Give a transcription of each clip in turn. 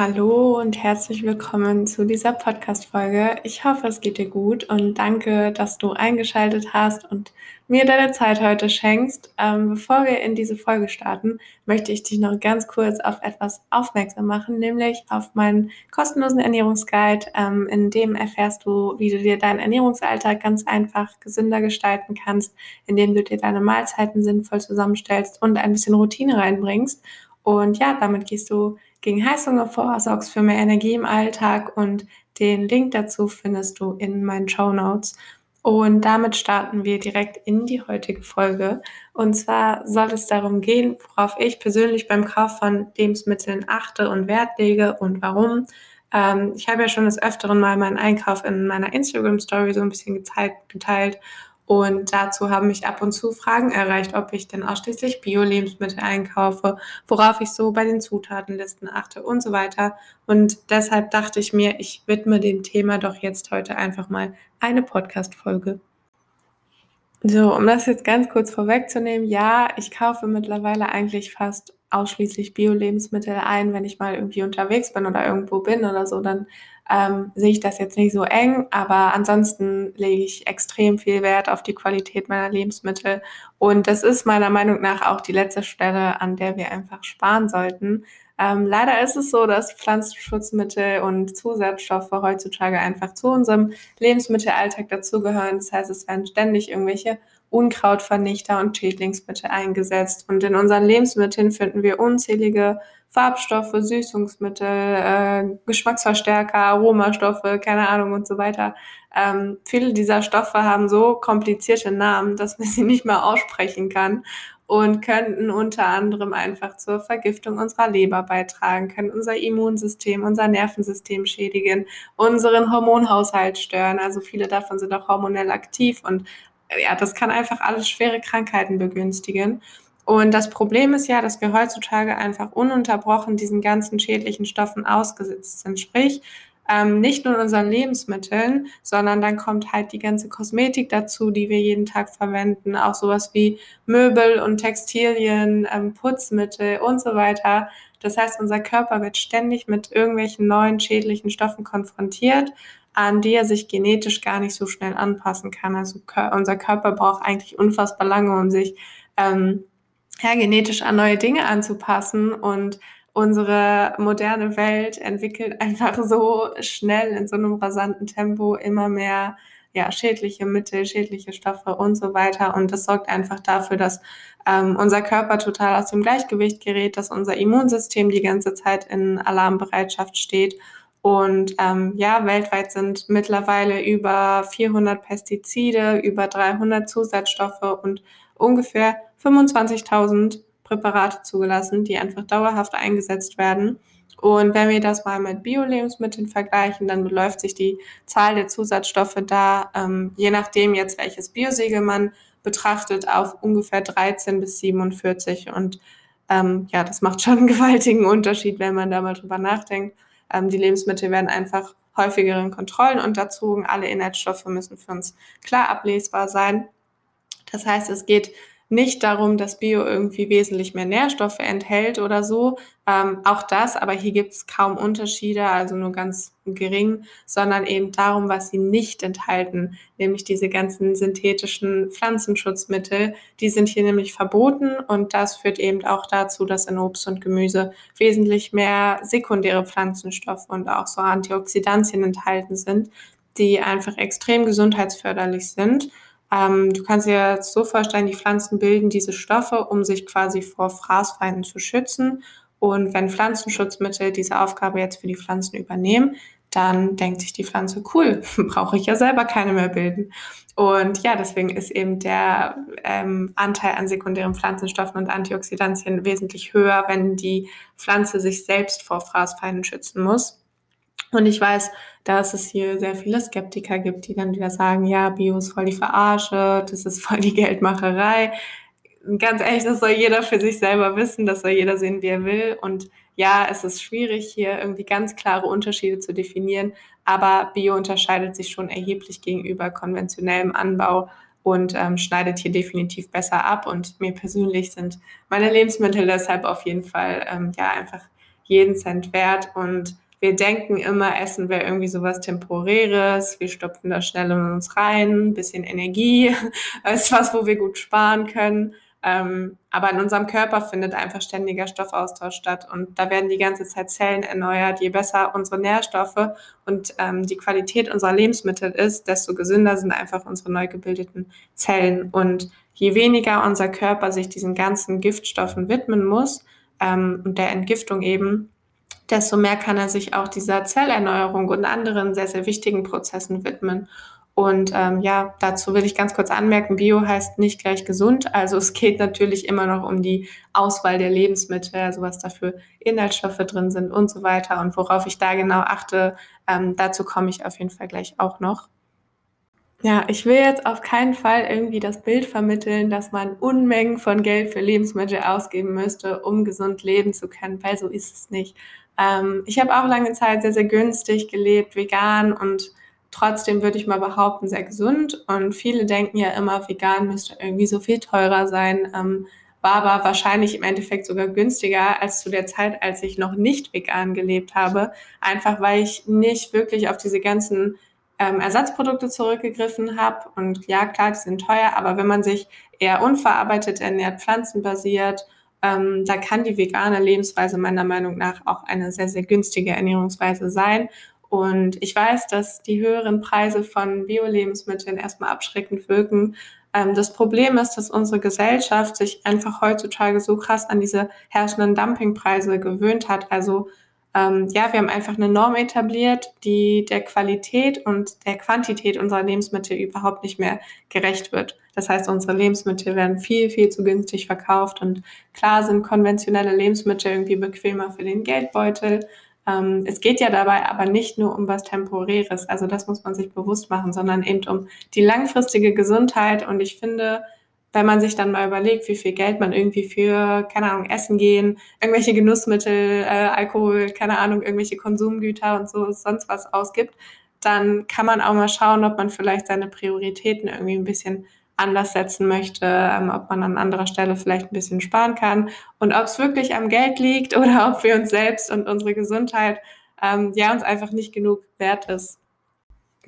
Hallo und herzlich willkommen zu dieser Podcast-Folge. Ich hoffe, es geht dir gut und danke, dass du eingeschaltet hast und mir deine Zeit heute schenkst. Ähm, bevor wir in diese Folge starten, möchte ich dich noch ganz kurz auf etwas aufmerksam machen, nämlich auf meinen kostenlosen Ernährungsguide. Ähm, in dem erfährst du, wie du dir deinen Ernährungsalltag ganz einfach gesünder gestalten kannst, indem du dir deine Mahlzeiten sinnvoll zusammenstellst und ein bisschen Routine reinbringst. Und ja, damit gehst du gegen Heißhunger vor, sorgst für mehr Energie im Alltag und den Link dazu findest du in meinen Show Notes. Und damit starten wir direkt in die heutige Folge. Und zwar soll es darum gehen, worauf ich persönlich beim Kauf von Lebensmitteln achte und Wert lege und warum. Ähm, ich habe ja schon des Öfteren mal meinen Einkauf in meiner Instagram-Story so ein bisschen geteilt, geteilt und dazu haben mich ab und zu Fragen erreicht, ob ich denn ausschließlich Bio-Lebensmittel einkaufe, worauf ich so bei den Zutatenlisten achte und so weiter. Und deshalb dachte ich mir, ich widme dem Thema doch jetzt heute einfach mal eine Podcast-Folge. So, um das jetzt ganz kurz vorwegzunehmen, ja, ich kaufe mittlerweile eigentlich fast ausschließlich Bio-Lebensmittel ein, wenn ich mal irgendwie unterwegs bin oder irgendwo bin oder so, dann ähm, sehe ich das jetzt nicht so eng, aber ansonsten lege ich extrem viel Wert auf die Qualität meiner Lebensmittel. Und das ist meiner Meinung nach auch die letzte Stelle, an der wir einfach sparen sollten. Ähm, leider ist es so, dass Pflanzenschutzmittel und Zusatzstoffe heutzutage einfach zu unserem Lebensmittelalltag dazugehören. Das heißt, es werden ständig irgendwelche Unkrautvernichter und Schädlingsmittel eingesetzt. Und in unseren Lebensmitteln finden wir unzählige Farbstoffe, Süßungsmittel, äh, Geschmacksverstärker, Aromastoffe, keine Ahnung und so weiter. Ähm, viele dieser Stoffe haben so komplizierte Namen, dass man sie nicht mehr aussprechen kann und könnten unter anderem einfach zur Vergiftung unserer Leber beitragen, können unser Immunsystem, unser Nervensystem schädigen, unseren Hormonhaushalt stören. Also viele davon sind auch hormonell aktiv und ja, das kann einfach alles schwere Krankheiten begünstigen. Und das Problem ist ja, dass wir heutzutage einfach ununterbrochen diesen ganzen schädlichen Stoffen ausgesetzt sind. Sprich, ähm, nicht nur in unseren Lebensmitteln, sondern dann kommt halt die ganze Kosmetik dazu, die wir jeden Tag verwenden. Auch sowas wie Möbel und Textilien, ähm, Putzmittel und so weiter. Das heißt, unser Körper wird ständig mit irgendwelchen neuen schädlichen Stoffen konfrontiert, an die er sich genetisch gar nicht so schnell anpassen kann. Also unser Körper braucht eigentlich unfassbar lange, um sich ähm, ja, genetisch an neue Dinge anzupassen und unsere moderne Welt entwickelt einfach so schnell in so einem rasanten Tempo immer mehr ja, schädliche Mittel, schädliche Stoffe und so weiter. Und das sorgt einfach dafür, dass ähm, unser Körper total aus dem Gleichgewicht gerät, dass unser Immunsystem die ganze Zeit in Alarmbereitschaft steht. Und ähm, ja, weltweit sind mittlerweile über 400 Pestizide, über 300 Zusatzstoffe und ungefähr 25.000 Präparate zugelassen, die einfach dauerhaft eingesetzt werden. Und wenn wir das mal mit Bio-Lebensmitteln vergleichen, dann beläuft sich die Zahl der Zusatzstoffe da, ähm, je nachdem jetzt welches Biosiegel man betrachtet, auf ungefähr 13 bis 47. Und ähm, ja, das macht schon einen gewaltigen Unterschied, wenn man da mal drüber nachdenkt. Ähm, die Lebensmittel werden einfach häufigeren Kontrollen unterzogen. Alle Inhaltsstoffe müssen für uns klar ablesbar sein. Das heißt, es geht nicht darum, dass Bio irgendwie wesentlich mehr Nährstoffe enthält oder so. Ähm, auch das, aber hier gibt es kaum Unterschiede, also nur ganz gering, sondern eben darum, was sie nicht enthalten, nämlich diese ganzen synthetischen Pflanzenschutzmittel. Die sind hier nämlich verboten und das führt eben auch dazu, dass in Obst und Gemüse wesentlich mehr sekundäre Pflanzenstoffe und auch so Antioxidantien enthalten sind, die einfach extrem gesundheitsförderlich sind. Ähm, du kannst dir jetzt so vorstellen, die Pflanzen bilden diese Stoffe, um sich quasi vor Fraßfeinden zu schützen. Und wenn Pflanzenschutzmittel diese Aufgabe jetzt für die Pflanzen übernehmen, dann denkt sich die Pflanze, cool, brauche ich ja selber keine mehr bilden. Und ja, deswegen ist eben der ähm, Anteil an sekundären Pflanzenstoffen und Antioxidantien wesentlich höher, wenn die Pflanze sich selbst vor Fraßfeinden schützen muss. Und ich weiß, dass es hier sehr viele Skeptiker gibt, die dann wieder sagen, ja, Bio ist voll die Verarsche, das ist voll die Geldmacherei. Ganz ehrlich, das soll jeder für sich selber wissen, das soll jeder sehen, wie er will. Und ja, es ist schwierig, hier irgendwie ganz klare Unterschiede zu definieren, aber Bio unterscheidet sich schon erheblich gegenüber konventionellem Anbau und ähm, schneidet hier definitiv besser ab. Und mir persönlich sind meine Lebensmittel deshalb auf jeden Fall ähm, ja einfach jeden Cent wert und wir denken immer, Essen wäre irgendwie sowas Temporäres. Wir stopfen da schnell in uns rein, ein bisschen Energie, ist was, wo wir gut sparen können. Ähm, aber in unserem Körper findet einfach ständiger Stoffaustausch statt und da werden die ganze Zeit Zellen erneuert. Je besser unsere Nährstoffe und ähm, die Qualität unserer Lebensmittel ist, desto gesünder sind einfach unsere neu gebildeten Zellen. Und je weniger unser Körper sich diesen ganzen Giftstoffen widmen muss ähm, und der Entgiftung eben, desto mehr kann er sich auch dieser Zellerneuerung und anderen sehr, sehr wichtigen Prozessen widmen. Und ähm, ja, dazu will ich ganz kurz anmerken, Bio heißt nicht gleich gesund. Also es geht natürlich immer noch um die Auswahl der Lebensmittel, also was da für Inhaltsstoffe drin sind und so weiter. Und worauf ich da genau achte, ähm, dazu komme ich auf jeden Fall gleich auch noch. Ja, ich will jetzt auf keinen Fall irgendwie das Bild vermitteln, dass man Unmengen von Geld für Lebensmittel ausgeben müsste, um gesund leben zu können, weil so ist es nicht. Ähm, ich habe auch lange Zeit sehr, sehr günstig gelebt, vegan und trotzdem würde ich mal behaupten, sehr gesund. Und viele denken ja immer, vegan müsste irgendwie so viel teurer sein. Ähm, war aber wahrscheinlich im Endeffekt sogar günstiger als zu der Zeit, als ich noch nicht vegan gelebt habe. Einfach weil ich nicht wirklich auf diese ganzen ähm, Ersatzprodukte zurückgegriffen habe. Und ja, klar, die sind teuer, aber wenn man sich eher unverarbeitet ernährt, pflanzenbasiert, ähm, da kann die vegane Lebensweise meiner Meinung nach auch eine sehr, sehr günstige Ernährungsweise sein. Und ich weiß, dass die höheren Preise von Bio-Lebensmitteln erstmal abschreckend wirken. Ähm, das Problem ist, dass unsere Gesellschaft sich einfach heutzutage so krass an diese herrschenden Dumpingpreise gewöhnt hat. Also ähm, ja, wir haben einfach eine Norm etabliert, die der Qualität und der Quantität unserer Lebensmittel überhaupt nicht mehr gerecht wird. Das heißt, unsere Lebensmittel werden viel, viel zu günstig verkauft und klar sind konventionelle Lebensmittel irgendwie bequemer für den Geldbeutel. Ähm, es geht ja dabei aber nicht nur um was Temporäres, also das muss man sich bewusst machen, sondern eben um die langfristige Gesundheit und ich finde, wenn man sich dann mal überlegt, wie viel Geld man irgendwie für, keine Ahnung, Essen gehen, irgendwelche Genussmittel, äh, Alkohol, keine Ahnung, irgendwelche Konsumgüter und so, sonst was ausgibt, dann kann man auch mal schauen, ob man vielleicht seine Prioritäten irgendwie ein bisschen anders setzen möchte, ähm, ob man an anderer Stelle vielleicht ein bisschen sparen kann und ob es wirklich am Geld liegt oder ob wir uns selbst und unsere Gesundheit ähm, ja uns einfach nicht genug wert ist.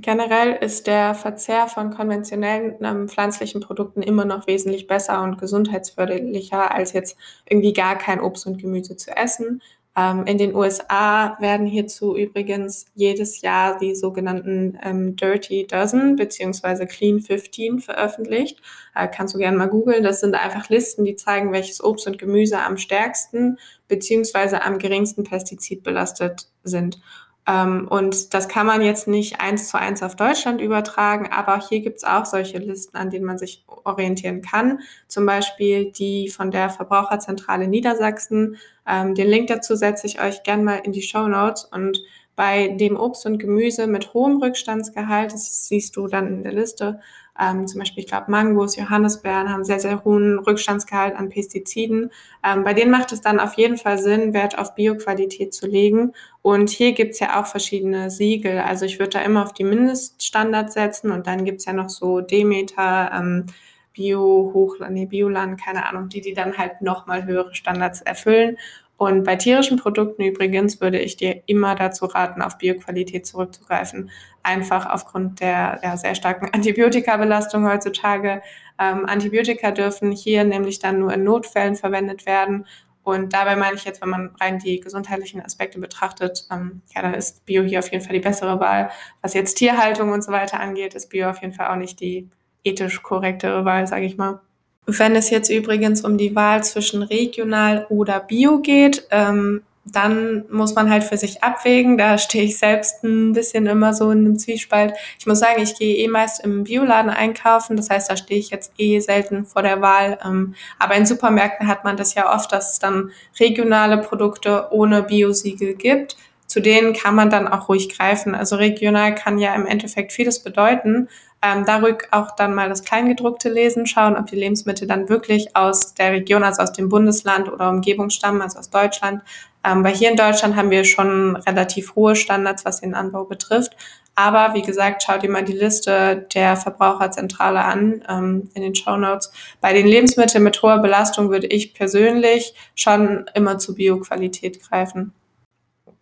Generell ist der Verzehr von konventionellen ähm, pflanzlichen Produkten immer noch wesentlich besser und gesundheitsförderlicher, als jetzt irgendwie gar kein Obst und Gemüse zu essen. Ähm, in den USA werden hierzu übrigens jedes Jahr die sogenannten ähm, Dirty Dozen beziehungsweise Clean 15 veröffentlicht. Äh, kannst du gerne mal googeln. Das sind einfach Listen, die zeigen, welches Obst und Gemüse am stärksten beziehungsweise am geringsten pestizidbelastet sind. Ähm, und das kann man jetzt nicht eins zu eins auf Deutschland übertragen, aber hier gibt es auch solche Listen, an denen man sich orientieren kann. Zum Beispiel die von der Verbraucherzentrale Niedersachsen. Ähm, den Link dazu setze ich euch gerne mal in die Show Notes und bei dem Obst und Gemüse mit hohem Rückstandsgehalt, das siehst du dann in der Liste, ähm, zum Beispiel, ich glaube, Mangos, Johannisbeeren haben sehr, sehr hohen Rückstandsgehalt an Pestiziden. Ähm, bei denen macht es dann auf jeden Fall Sinn, Wert auf Bioqualität zu legen. Und hier gibt es ja auch verschiedene Siegel. Also ich würde da immer auf die Mindeststandards setzen und dann gibt es ja noch so Demeter, ähm, Bio, Hochland, nee, Bioland, keine Ahnung, die, die dann halt nochmal höhere Standards erfüllen. Und bei tierischen Produkten übrigens würde ich dir immer dazu raten, auf Bioqualität zurückzugreifen. Einfach aufgrund der, der sehr starken Antibiotikabelastung heutzutage. Ähm, Antibiotika dürfen hier nämlich dann nur in Notfällen verwendet werden. Und dabei meine ich jetzt, wenn man rein die gesundheitlichen Aspekte betrachtet, ähm, ja, dann ist Bio hier auf jeden Fall die bessere Wahl. Was jetzt Tierhaltung und so weiter angeht, ist Bio auf jeden Fall auch nicht die ethisch korrektere Wahl, sage ich mal. Wenn es jetzt übrigens um die Wahl zwischen regional oder bio geht, ähm, dann muss man halt für sich abwägen. Da stehe ich selbst ein bisschen immer so in einem Zwiespalt. Ich muss sagen, ich gehe eh meist im Bioladen einkaufen. Das heißt, da stehe ich jetzt eh selten vor der Wahl. Ähm, aber in Supermärkten hat man das ja oft, dass es dann regionale Produkte ohne Biosiegel gibt. Zu denen kann man dann auch ruhig greifen. Also regional kann ja im Endeffekt vieles bedeuten. Ähm, darüber auch dann mal das Kleingedruckte lesen, schauen, ob die Lebensmittel dann wirklich aus der Region, also aus dem Bundesland oder Umgebung stammen, also aus Deutschland. Ähm, weil hier in Deutschland haben wir schon relativ hohe Standards, was den Anbau betrifft. Aber wie gesagt, schaut dir mal die Liste der Verbraucherzentrale an ähm, in den Show Notes. Bei den Lebensmitteln mit hoher Belastung würde ich persönlich schon immer zu Bioqualität greifen.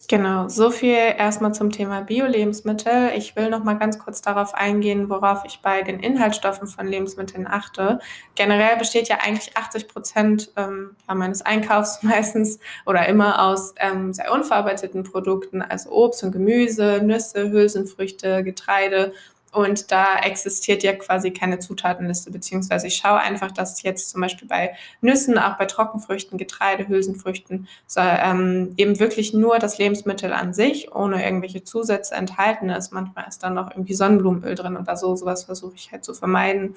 Genau, so viel erstmal zum Thema Bio-Lebensmittel. Ich will noch mal ganz kurz darauf eingehen, worauf ich bei den Inhaltsstoffen von Lebensmitteln achte. Generell besteht ja eigentlich 80 Prozent ähm, meines Einkaufs meistens oder immer aus ähm, sehr unverarbeiteten Produkten, also Obst und Gemüse, Nüsse, Hülsenfrüchte, Getreide und da existiert ja quasi keine Zutatenliste, beziehungsweise ich schaue einfach, dass jetzt zum Beispiel bei Nüssen, auch bei Trockenfrüchten, Getreide, Hülsenfrüchten, so, ähm, eben wirklich nur das Lebensmittel an sich, ohne irgendwelche Zusätze enthalten ist. Manchmal ist dann noch irgendwie Sonnenblumenöl drin oder so. Sowas versuche ich halt zu vermeiden.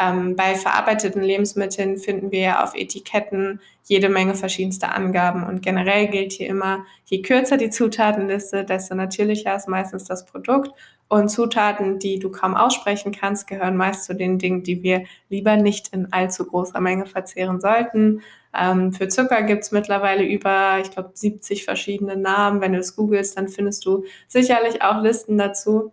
Ähm, bei verarbeiteten Lebensmitteln finden wir auf Etiketten jede Menge verschiedenste Angaben. Und generell gilt hier immer, je kürzer die Zutatenliste, desto natürlicher ist meistens das Produkt. Und Zutaten, die du kaum aussprechen kannst, gehören meist zu den Dingen, die wir lieber nicht in allzu großer Menge verzehren sollten. Ähm, für Zucker gibt es mittlerweile über, ich glaube, 70 verschiedene Namen. Wenn du es googelst, dann findest du sicherlich auch Listen dazu.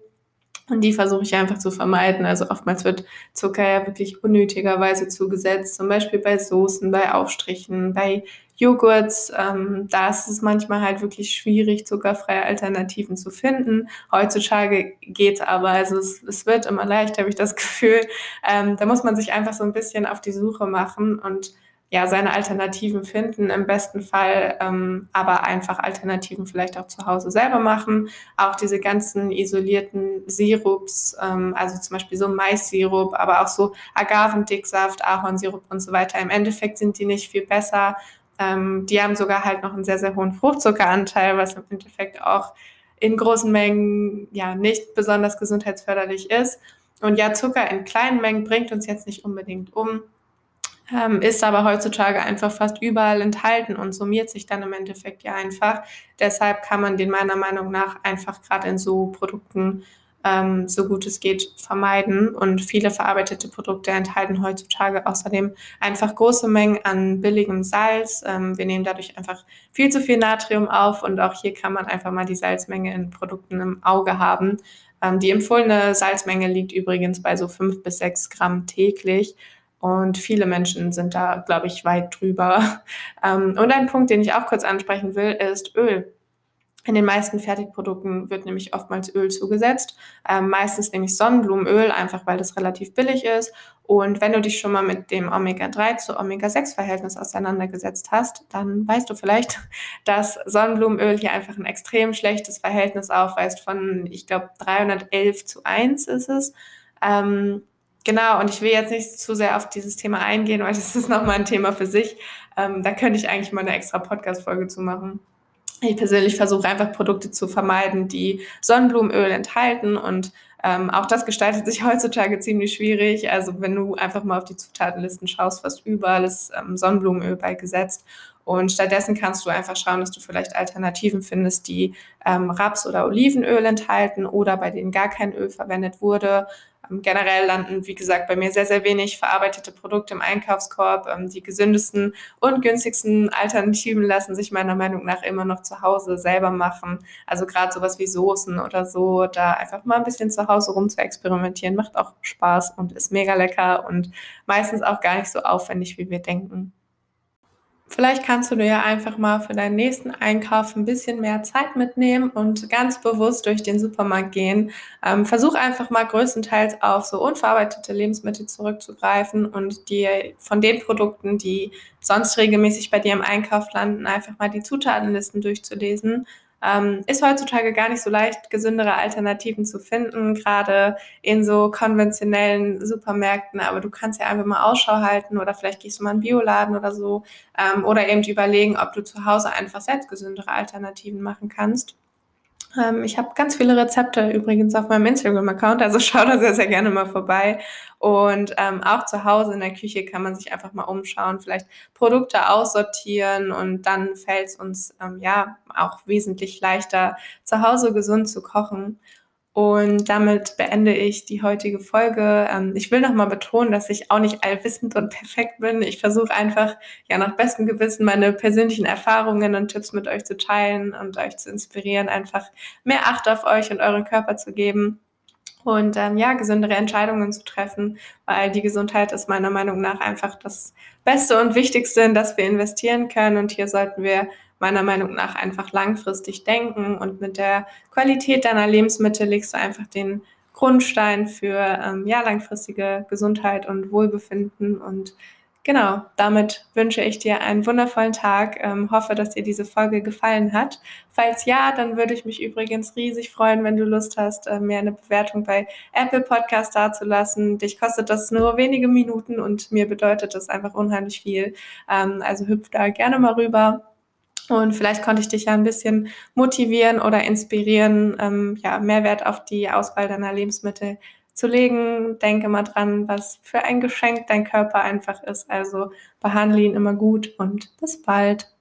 Und die versuche ich einfach zu vermeiden. Also oftmals wird Zucker ja wirklich unnötigerweise zugesetzt, zum Beispiel bei Soßen, bei Aufstrichen, bei Joghurts. Ähm, da ist es manchmal halt wirklich schwierig, zuckerfreie Alternativen zu finden. Heutzutage geht's aber, also es, es wird immer leichter, habe ich das Gefühl. Ähm, da muss man sich einfach so ein bisschen auf die Suche machen und ja, seine Alternativen finden, im besten Fall ähm, aber einfach Alternativen vielleicht auch zu Hause selber machen. Auch diese ganzen isolierten Sirups, ähm, also zum Beispiel so Maissirup, aber auch so Agavendicksaft, Ahornsirup und so weiter. Im Endeffekt sind die nicht viel besser. Ähm, die haben sogar halt noch einen sehr, sehr hohen Fruchtzuckeranteil, was im Endeffekt auch in großen Mengen ja nicht besonders gesundheitsförderlich ist. Und ja, Zucker in kleinen Mengen bringt uns jetzt nicht unbedingt um ähm, ist aber heutzutage einfach fast überall enthalten und summiert sich dann im Endeffekt ja einfach. Deshalb kann man den meiner Meinung nach einfach gerade in so Produkten ähm, so gut es geht vermeiden. Und viele verarbeitete Produkte enthalten heutzutage außerdem einfach große Mengen an billigem Salz. Ähm, wir nehmen dadurch einfach viel zu viel Natrium auf und auch hier kann man einfach mal die Salzmenge in Produkten im Auge haben. Ähm, die empfohlene Salzmenge liegt übrigens bei so fünf bis sechs Gramm täglich. Und viele Menschen sind da, glaube ich, weit drüber. Ähm, und ein Punkt, den ich auch kurz ansprechen will, ist Öl. In den meisten Fertigprodukten wird nämlich oftmals Öl zugesetzt, ähm, meistens nämlich Sonnenblumenöl, einfach weil das relativ billig ist. Und wenn du dich schon mal mit dem Omega-3 zu Omega-6-Verhältnis auseinandergesetzt hast, dann weißt du vielleicht, dass Sonnenblumenöl hier einfach ein extrem schlechtes Verhältnis aufweist von, ich glaube, 311 zu 1 ist es. Ähm, Genau, und ich will jetzt nicht zu sehr auf dieses Thema eingehen, weil das ist nochmal ein Thema für sich. Ähm, da könnte ich eigentlich mal eine extra Podcast-Folge zu machen. Ich persönlich versuche einfach Produkte zu vermeiden, die Sonnenblumenöl enthalten und ähm, auch das gestaltet sich heutzutage ziemlich schwierig. Also wenn du einfach mal auf die Zutatenlisten schaust, fast überall ist ähm, Sonnenblumenöl beigesetzt. Und stattdessen kannst du einfach schauen, dass du vielleicht Alternativen findest, die ähm, Raps- oder Olivenöl enthalten oder bei denen gar kein Öl verwendet wurde. Ähm, generell landen, wie gesagt, bei mir sehr, sehr wenig verarbeitete Produkte im Einkaufskorb. Ähm, die gesündesten und günstigsten Alternativen lassen sich meiner Meinung nach immer noch zu Hause selber machen. Also gerade sowas wie Soßen oder so, da einfach mal ein bisschen zu Hause rum zu experimentieren, macht auch Spaß und ist mega lecker und meistens auch gar nicht so aufwendig, wie wir denken. Vielleicht kannst du dir ja einfach mal für deinen nächsten Einkauf ein bisschen mehr Zeit mitnehmen und ganz bewusst durch den Supermarkt gehen. Ähm, versuch einfach mal größtenteils auf so unverarbeitete Lebensmittel zurückzugreifen und dir von den Produkten, die sonst regelmäßig bei dir im Einkauf landen, einfach mal die Zutatenlisten durchzulesen ähm, ist heutzutage gar nicht so leicht, gesündere Alternativen zu finden, gerade in so konventionellen Supermärkten. Aber du kannst ja einfach mal Ausschau halten oder vielleicht gehst du mal in einen Bioladen oder so ähm, oder eben überlegen, ob du zu Hause einfach selbst gesündere Alternativen machen kannst. Ähm, ich habe ganz viele Rezepte übrigens auf meinem Instagram-Account, also schau da sehr, sehr gerne mal vorbei. Und ähm, auch zu Hause in der Küche kann man sich einfach mal umschauen, vielleicht Produkte aussortieren und dann fällt es uns ähm, ja auch wesentlich leichter, zu Hause gesund zu kochen. Und damit beende ich die heutige Folge. Ähm, ich will nochmal betonen, dass ich auch nicht allwissend und perfekt bin. Ich versuche einfach, ja, nach bestem Gewissen meine persönlichen Erfahrungen und Tipps mit euch zu teilen und euch zu inspirieren, einfach mehr Acht auf euch und euren Körper zu geben und ähm, ja, gesündere Entscheidungen zu treffen, weil die Gesundheit ist meiner Meinung nach einfach das Beste und Wichtigste, in das wir investieren können. Und hier sollten wir meiner Meinung nach einfach langfristig denken und mit der Qualität deiner Lebensmittel legst du einfach den Grundstein für ähm, ja, langfristige Gesundheit und Wohlbefinden und Genau, damit wünsche ich dir einen wundervollen Tag. Ähm, hoffe, dass dir diese Folge gefallen hat. Falls ja, dann würde ich mich übrigens riesig freuen, wenn du Lust hast, äh, mir eine Bewertung bei Apple Podcast dazulassen. Dich kostet das nur wenige Minuten und mir bedeutet das einfach unheimlich viel. Ähm, also hüpf da gerne mal rüber. Und vielleicht konnte ich dich ja ein bisschen motivieren oder inspirieren, ähm, ja, Mehrwert auf die Auswahl deiner Lebensmittel zu legen. Denke mal dran, was für ein Geschenk dein Körper einfach ist. Also behandle ihn immer gut und bis bald.